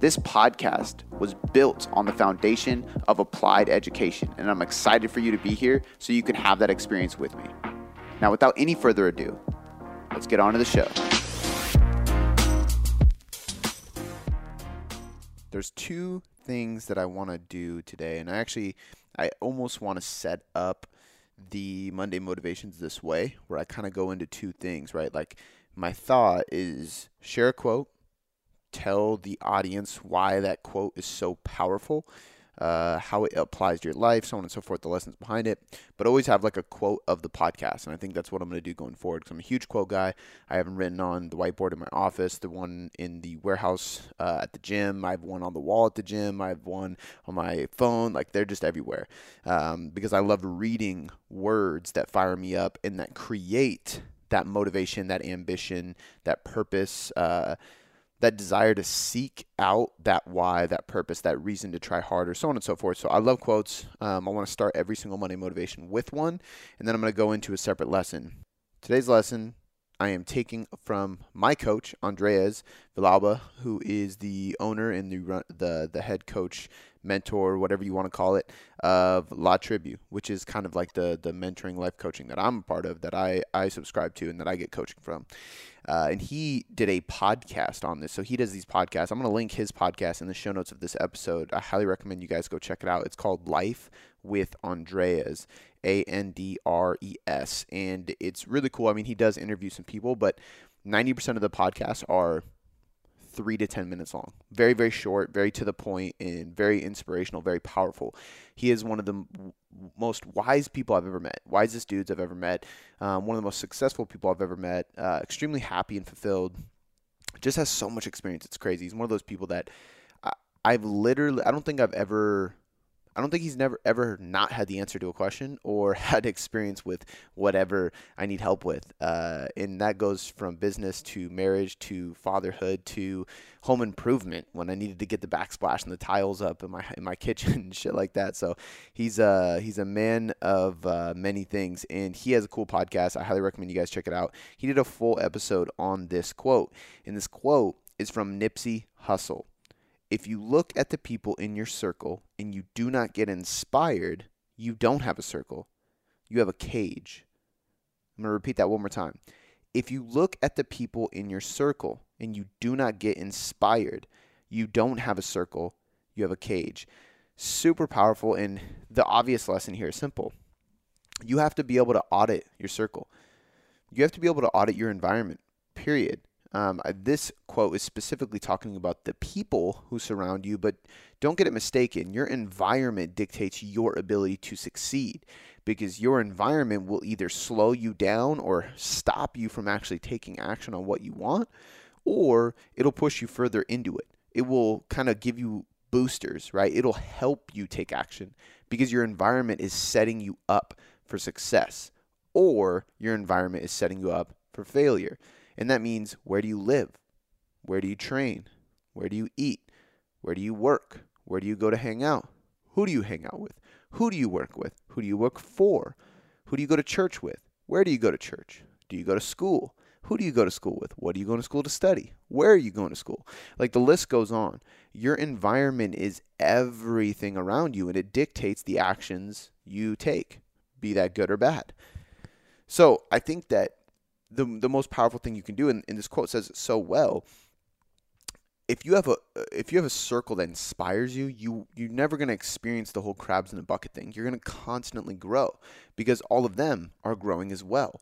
This podcast was built on the foundation of applied education, and I'm excited for you to be here so you can have that experience with me. Now, without any further ado, let's get on to the show. There's two things that I want to do today, and I actually, I almost want to set up the Monday motivations this way, where I kind of go into two things, right? Like, my thought is share a quote tell the audience why that quote is so powerful, uh, how it applies to your life, so on and so forth, the lessons behind it. But always have like a quote of the podcast. And I think that's what I'm going to do going forward because I'm a huge quote guy. I have them written on the whiteboard in my office, the one in the warehouse uh, at the gym. I have one on the wall at the gym. I have one on my phone. Like they're just everywhere um, because I love reading words that fire me up and that create that motivation, that ambition, that purpose. Uh, that desire to seek out that why, that purpose, that reason to try harder, so on and so forth. So I love quotes. Um, I want to start every single Monday motivation with one, and then I'm going to go into a separate lesson. Today's lesson I am taking from my coach Andres Villalba, who is the owner and the the the head coach, mentor, whatever you want to call it, of La Tribu, which is kind of like the the mentoring life coaching that I'm a part of, that I I subscribe to, and that I get coaching from. Uh, and he did a podcast on this. So he does these podcasts. I'm going to link his podcast in the show notes of this episode. I highly recommend you guys go check it out. It's called Life with Andres, A N D R E S. And it's really cool. I mean, he does interview some people, but 90% of the podcasts are three to 10 minutes long. Very, very short, very to the point, and very inspirational, very powerful. He is one of the most wise people I've ever met, wisest dudes I've ever met, um, one of the most successful people I've ever met, uh, extremely happy and fulfilled. Just has so much experience. It's crazy. He's one of those people that I, I've literally, I don't think I've ever I don't think he's never ever not had the answer to a question or had experience with whatever I need help with. Uh, and that goes from business to marriage to fatherhood to home improvement when I needed to get the backsplash and the tiles up in my in my kitchen and shit like that. So he's a he's a man of uh, many things, and he has a cool podcast. I highly recommend you guys check it out. He did a full episode on this quote, and this quote is from Nipsey Hussle if you look at the people in your circle and you do not get inspired, you don't have a circle. You have a cage. I'm going to repeat that one more time. If you look at the people in your circle and you do not get inspired, you don't have a circle. You have a cage. Super powerful. And the obvious lesson here is simple you have to be able to audit your circle, you have to be able to audit your environment, period. Um, this quote is specifically talking about the people who surround you, but don't get it mistaken. Your environment dictates your ability to succeed because your environment will either slow you down or stop you from actually taking action on what you want, or it'll push you further into it. It will kind of give you boosters, right? It'll help you take action because your environment is setting you up for success, or your environment is setting you up for failure. And that means where do you live? Where do you train? Where do you eat? Where do you work? Where do you go to hang out? Who do you hang out with? Who do you work with? Who do you work for? Who do you go to church with? Where do you go to church? Do you go to school? Who do you go to school with? What are you going to school to study? Where are you going to school? Like the list goes on. Your environment is everything around you and it dictates the actions you take, be that good or bad. So I think that the the most powerful thing you can do, and, and this quote says it so well. If you have a if you have a circle that inspires you, you you're never going to experience the whole crabs in a bucket thing. You're going to constantly grow because all of them are growing as well.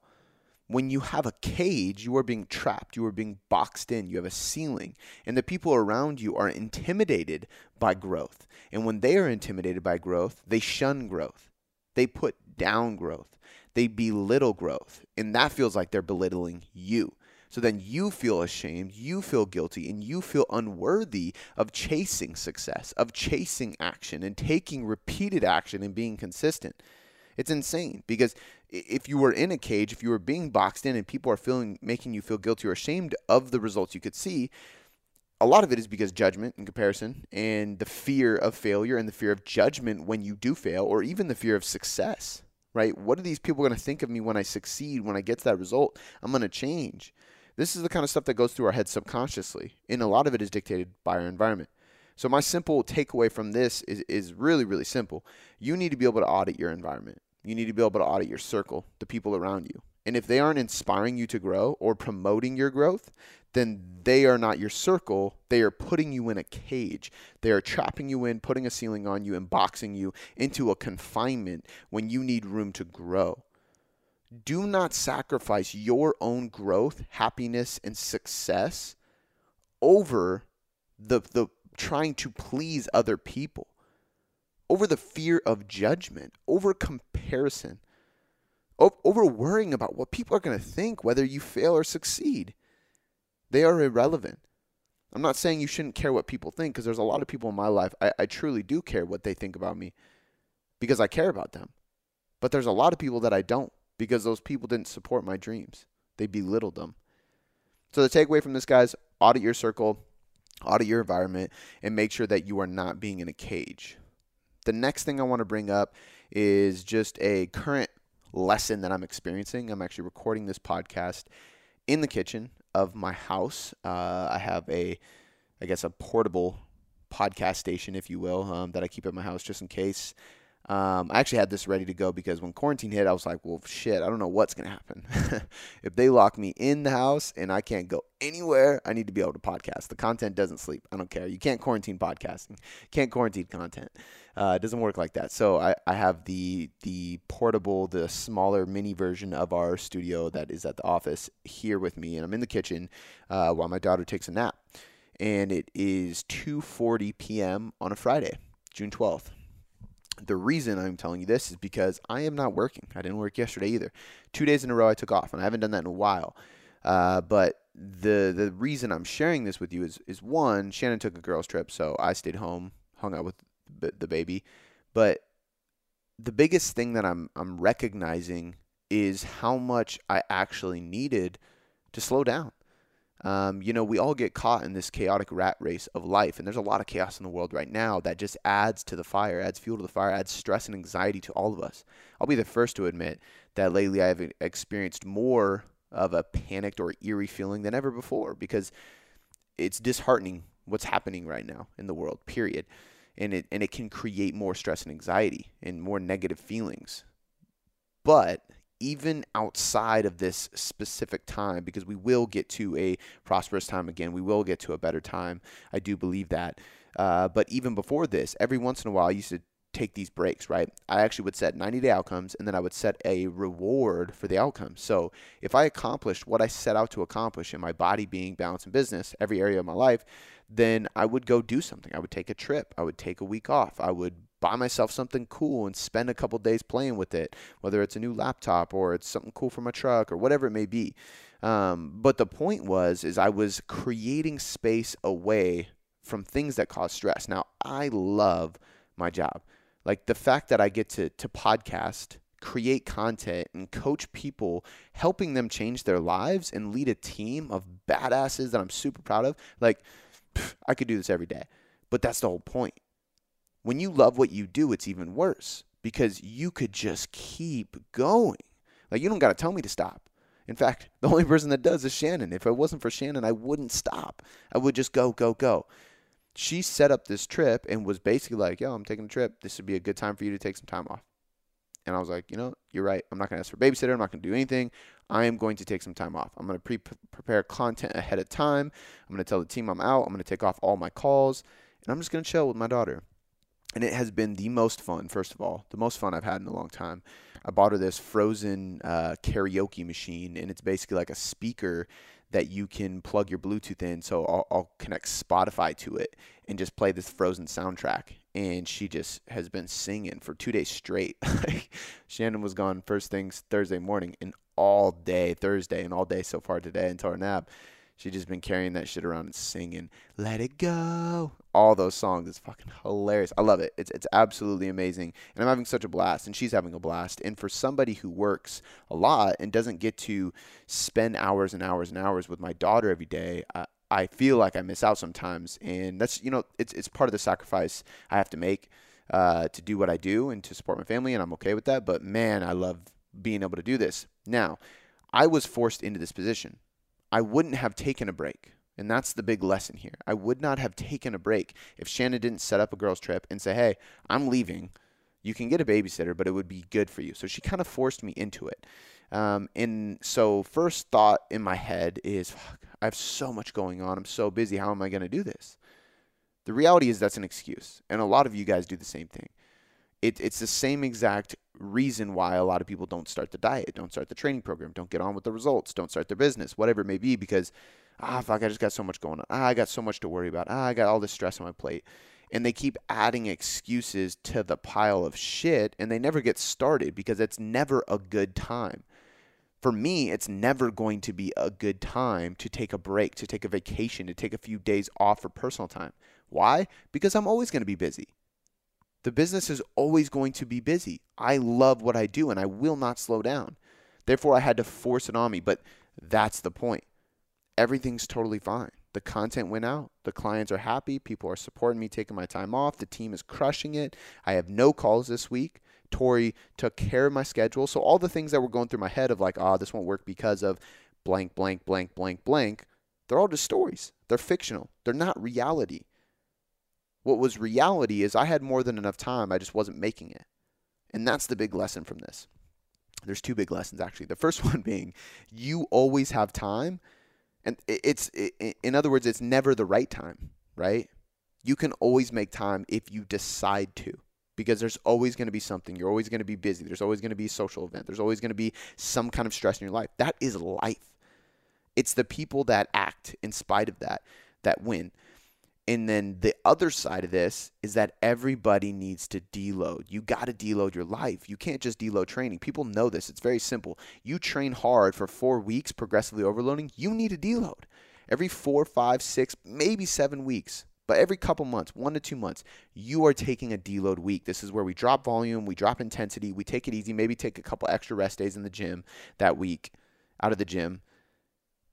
When you have a cage, you are being trapped. You are being boxed in. You have a ceiling, and the people around you are intimidated by growth. And when they are intimidated by growth, they shun growth. They put down growth they belittle growth. And that feels like they're belittling you. So then you feel ashamed, you feel guilty, and you feel unworthy of chasing success, of chasing action, and taking repeated action and being consistent. It's insane because if you were in a cage, if you were being boxed in and people are feeling making you feel guilty or ashamed of the results you could see, a lot of it is because judgment and comparison and the fear of failure and the fear of judgment when you do fail or even the fear of success right? What are these people going to think of me when i succeed when i get to that result? I'm going to change. This is the kind of stuff that goes through our head subconsciously and a lot of it is dictated by our environment. So my simple takeaway from this is, is really really simple. You need to be able to audit your environment. You need to be able to audit your circle the people around you and if they aren't inspiring you to grow or promoting your growth, then they are not your circle. They are putting you in a cage. They are trapping you in, putting a ceiling on you, and boxing you into a confinement when you need room to grow. Do not sacrifice your own growth, happiness, and success over the, the trying to please other people, over the fear of judgment, over comparison over worrying about what people are going to think whether you fail or succeed. They are irrelevant. I'm not saying you shouldn't care what people think because there's a lot of people in my life I, I truly do care what they think about me because I care about them. But there's a lot of people that I don't because those people didn't support my dreams. They belittled them. So the takeaway from this, guys, audit your circle, audit your environment, and make sure that you are not being in a cage. The next thing I want to bring up is just a current lesson that I'm experiencing. I'm actually recording this podcast in the kitchen of my house. Uh, I have a, I guess, a portable podcast station, if you will, um, that I keep at my house just in case um, I actually had this ready to go because when quarantine hit, I was like, well, shit, I don't know what's going to happen. if they lock me in the house and I can't go anywhere, I need to be able to podcast. The content doesn't sleep. I don't care. You can't quarantine podcasting, can't quarantine content. Uh, it doesn't work like that. So I, I have the the portable, the smaller mini version of our studio that is at the office here with me, and I'm in the kitchen uh, while my daughter takes a nap. And it is 2:40 p.m. on a Friday, June 12th the reason I'm telling you this is because I am not working. I didn't work yesterday either. Two days in a row I took off, and I haven't done that in a while. Uh, but the the reason I'm sharing this with you is is one, Shannon took a girls trip, so I stayed home, hung out with the baby. But the biggest thing that I'm I'm recognizing is how much I actually needed to slow down. Um, you know, we all get caught in this chaotic rat race of life, and there's a lot of chaos in the world right now that just adds to the fire, adds fuel to the fire, adds stress and anxiety to all of us. I'll be the first to admit that lately I've experienced more of a panicked or eerie feeling than ever before because it's disheartening what's happening right now in the world, period. And it, and it can create more stress and anxiety and more negative feelings. But even outside of this specific time, because we will get to a prosperous time again. We will get to a better time. I do believe that. Uh, but even before this, every once in a while, I used to take these breaks, right? I actually would set 90 day outcomes and then I would set a reward for the outcome. So if I accomplished what I set out to accomplish in my body, being, balance, and business, every area of my life, then I would go do something. I would take a trip. I would take a week off. I would buy myself something cool and spend a couple days playing with it, whether it's a new laptop or it's something cool for my truck or whatever it may be. Um, but the point was, is I was creating space away from things that cause stress. Now, I love my job. Like the fact that I get to, to podcast, create content, and coach people, helping them change their lives and lead a team of badasses that I'm super proud of. Like, pff, I could do this every day. But that's the whole point when you love what you do, it's even worse because you could just keep going. Like, you don't got to tell me to stop. In fact, the only person that does is Shannon. If it wasn't for Shannon, I wouldn't stop. I would just go, go, go. She set up this trip and was basically like, yo, I'm taking a trip. This would be a good time for you to take some time off. And I was like, you know, you're right. I'm not going to ask for a babysitter. I'm not going to do anything. I am going to take some time off. I'm going to pre prepare content ahead of time. I'm going to tell the team I'm out. I'm going to take off all my calls. And I'm just going to chill with my daughter and it has been the most fun. First of all, the most fun I've had in a long time. I bought her this frozen uh, karaoke machine, and it's basically like a speaker that you can plug your Bluetooth in. So I'll, I'll connect Spotify to it and just play this Frozen soundtrack. And she just has been singing for two days straight. Shannon was gone first things Thursday morning, and all day Thursday and all day so far today until our nap. She just been carrying that shit around and singing "Let It Go." All those songs. It's fucking hilarious. I love it. It's it's absolutely amazing, and I'm having such a blast, and she's having a blast. And for somebody who works a lot and doesn't get to spend hours and hours and hours with my daughter every day, I, I feel like I miss out sometimes, and that's you know it's it's part of the sacrifice I have to make uh, to do what I do and to support my family, and I'm okay with that. But man, I love being able to do this. Now, I was forced into this position. I wouldn't have taken a break. And that's the big lesson here. I would not have taken a break if Shannon didn't set up a girls' trip and say, hey, I'm leaving. You can get a babysitter, but it would be good for you. So she kind of forced me into it. Um, and so, first thought in my head is, fuck, I have so much going on. I'm so busy. How am I going to do this? The reality is that's an excuse. And a lot of you guys do the same thing. It, it's the same exact reason why a lot of people don't start the diet, don't start the training program, don't get on with the results, don't start their business, whatever it may be, because, ah, fuck, I just got so much going on. Ah, I got so much to worry about. Ah, I got all this stress on my plate. And they keep adding excuses to the pile of shit and they never get started because it's never a good time. For me, it's never going to be a good time to take a break, to take a vacation, to take a few days off for personal time. Why? Because I'm always going to be busy. The business is always going to be busy. I love what I do and I will not slow down. Therefore, I had to force it on me, but that's the point. Everything's totally fine. The content went out. The clients are happy. People are supporting me taking my time off. The team is crushing it. I have no calls this week. Tori took care of my schedule. So all the things that were going through my head of like, oh, this won't work because of blank, blank, blank, blank, blank, they're all just stories. They're fictional. They're not reality. What was reality is I had more than enough time, I just wasn't making it. And that's the big lesson from this. There's two big lessons actually. The first one being you always have time and it's in other words it's never the right time, right? You can always make time if you decide to because there's always going to be something. You're always going to be busy. There's always going to be a social event. There's always going to be some kind of stress in your life. That is life. It's the people that act in spite of that that win. And then the other side of this is that everybody needs to deload. You got to deload your life. You can't just deload training. People know this. It's very simple. You train hard for four weeks, progressively overloading, you need to deload. Every four, five, six, maybe seven weeks, but every couple months, one to two months, you are taking a deload week. This is where we drop volume, we drop intensity, we take it easy, maybe take a couple extra rest days in the gym that week out of the gym,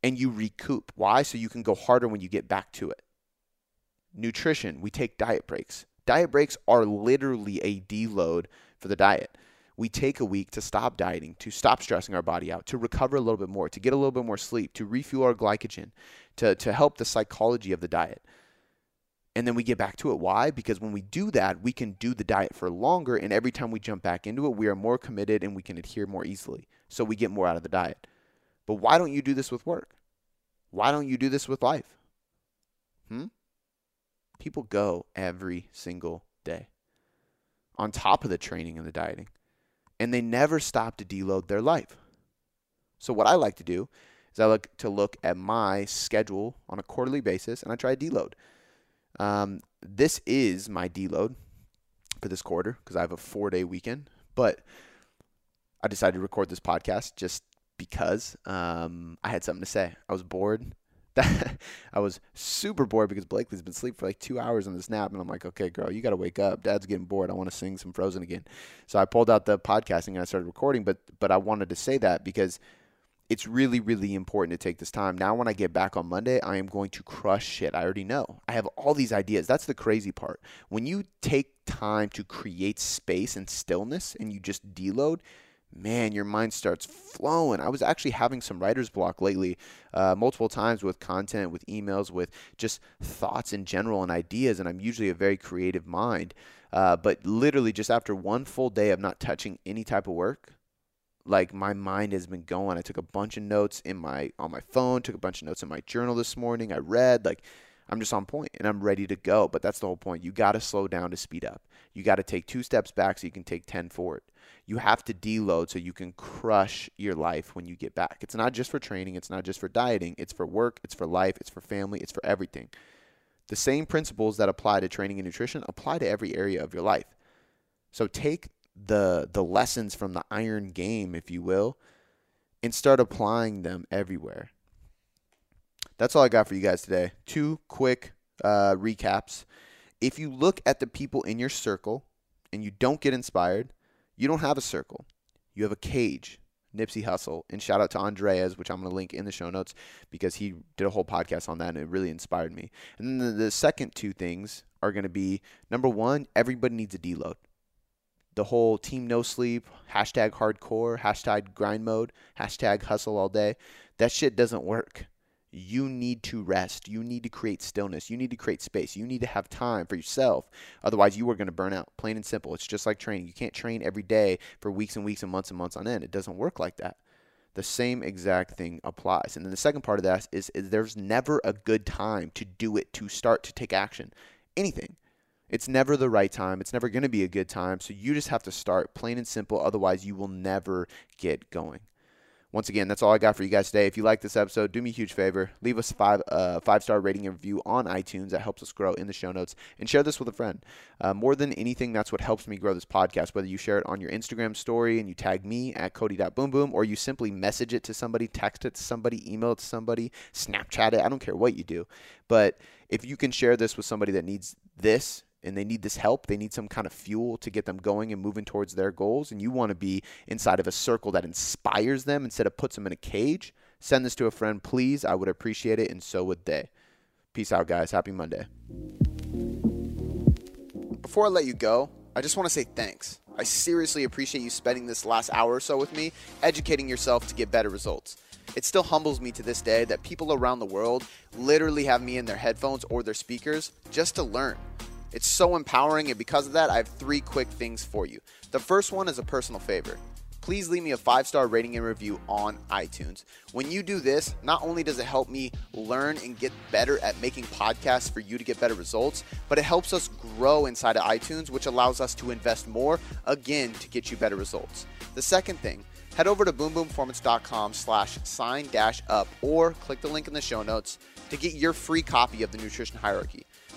and you recoup. Why? So you can go harder when you get back to it nutrition, we take diet breaks. Diet breaks are literally a deload for the diet. We take a week to stop dieting, to stop stressing our body out, to recover a little bit more, to get a little bit more sleep, to refuel our glycogen, to, to help the psychology of the diet. And then we get back to it. Why? Because when we do that, we can do the diet for longer. And every time we jump back into it, we are more committed and we can adhere more easily. So we get more out of the diet. But why don't you do this with work? Why don't you do this with life? Hmm? People go every single day on top of the training and the dieting, and they never stop to deload their life. So, what I like to do is I like to look at my schedule on a quarterly basis and I try to deload. Um, this is my deload for this quarter because I have a four day weekend, but I decided to record this podcast just because um, I had something to say. I was bored that I was super bored because Blakely's been asleep for like two hours on this nap, and I'm like, okay, girl, you got to wake up. Dad's getting bored. I want to sing some Frozen again. So I pulled out the podcasting and I started recording. But but I wanted to say that because it's really really important to take this time. Now when I get back on Monday, I am going to crush shit. I already know. I have all these ideas. That's the crazy part. When you take time to create space and stillness, and you just deload man, your mind starts flowing. I was actually having some writer's block lately, uh, multiple times with content, with emails, with just thoughts in general and ideas. And I'm usually a very creative mind. Uh, but literally, just after one full day of not touching any type of work, like my mind has been going. I took a bunch of notes in my on my phone, took a bunch of notes in my journal this morning. I read like I'm just on point and I'm ready to go. But that's the whole point. You got to slow down to speed up. You got to take two steps back so you can take 10 forward. You have to deload so you can crush your life when you get back. It's not just for training, it's not just for dieting, it's for work, it's for life, it's for family, it's for everything. The same principles that apply to training and nutrition apply to every area of your life. So take the the lessons from the iron game, if you will, and start applying them everywhere. That's all I got for you guys today. Two quick uh, recaps. If you look at the people in your circle and you don't get inspired, you don't have a circle. You have a cage. Nipsey Hussle. And shout out to Andres, which I'm going to link in the show notes because he did a whole podcast on that and it really inspired me. And then the, the second two things are going to be number one, everybody needs a deload. The whole team no sleep, hashtag hardcore, hashtag grind mode, hashtag hustle all day. That shit doesn't work you need to rest. You need to create stillness. You need to create space. You need to have time for yourself. Otherwise, you are going to burn out. Plain and simple. It's just like training. You can't train every day for weeks and weeks and months and months on end. It doesn't work like that. The same exact thing applies. And then the second part of that is, is there's never a good time to do it, to start to take action. Anything. It's never the right time. It's never going to be a good time. So you just have to start, plain and simple. Otherwise, you will never get going. Once again, that's all I got for you guys today. If you like this episode, do me a huge favor. Leave us five uh, five star rating and review on iTunes. That helps us grow in the show notes. And share this with a friend. Uh, more than anything, that's what helps me grow this podcast. Whether you share it on your Instagram story and you tag me at Cody.boomboom, or you simply message it to somebody, text it to somebody, email it to somebody, Snapchat it. I don't care what you do. But if you can share this with somebody that needs this and they need this help. They need some kind of fuel to get them going and moving towards their goals. And you want to be inside of a circle that inspires them instead of puts them in a cage. Send this to a friend, please. I would appreciate it, and so would they. Peace out, guys. Happy Monday. Before I let you go, I just want to say thanks. I seriously appreciate you spending this last hour or so with me, educating yourself to get better results. It still humbles me to this day that people around the world literally have me in their headphones or their speakers just to learn. It's so empowering, and because of that, I have three quick things for you. The first one is a personal favor. Please leave me a five star rating and review on iTunes. When you do this, not only does it help me learn and get better at making podcasts for you to get better results, but it helps us grow inside of iTunes, which allows us to invest more again to get you better results. The second thing, head over to boomboomperformance.com slash sign dash up or click the link in the show notes to get your free copy of the nutrition hierarchy.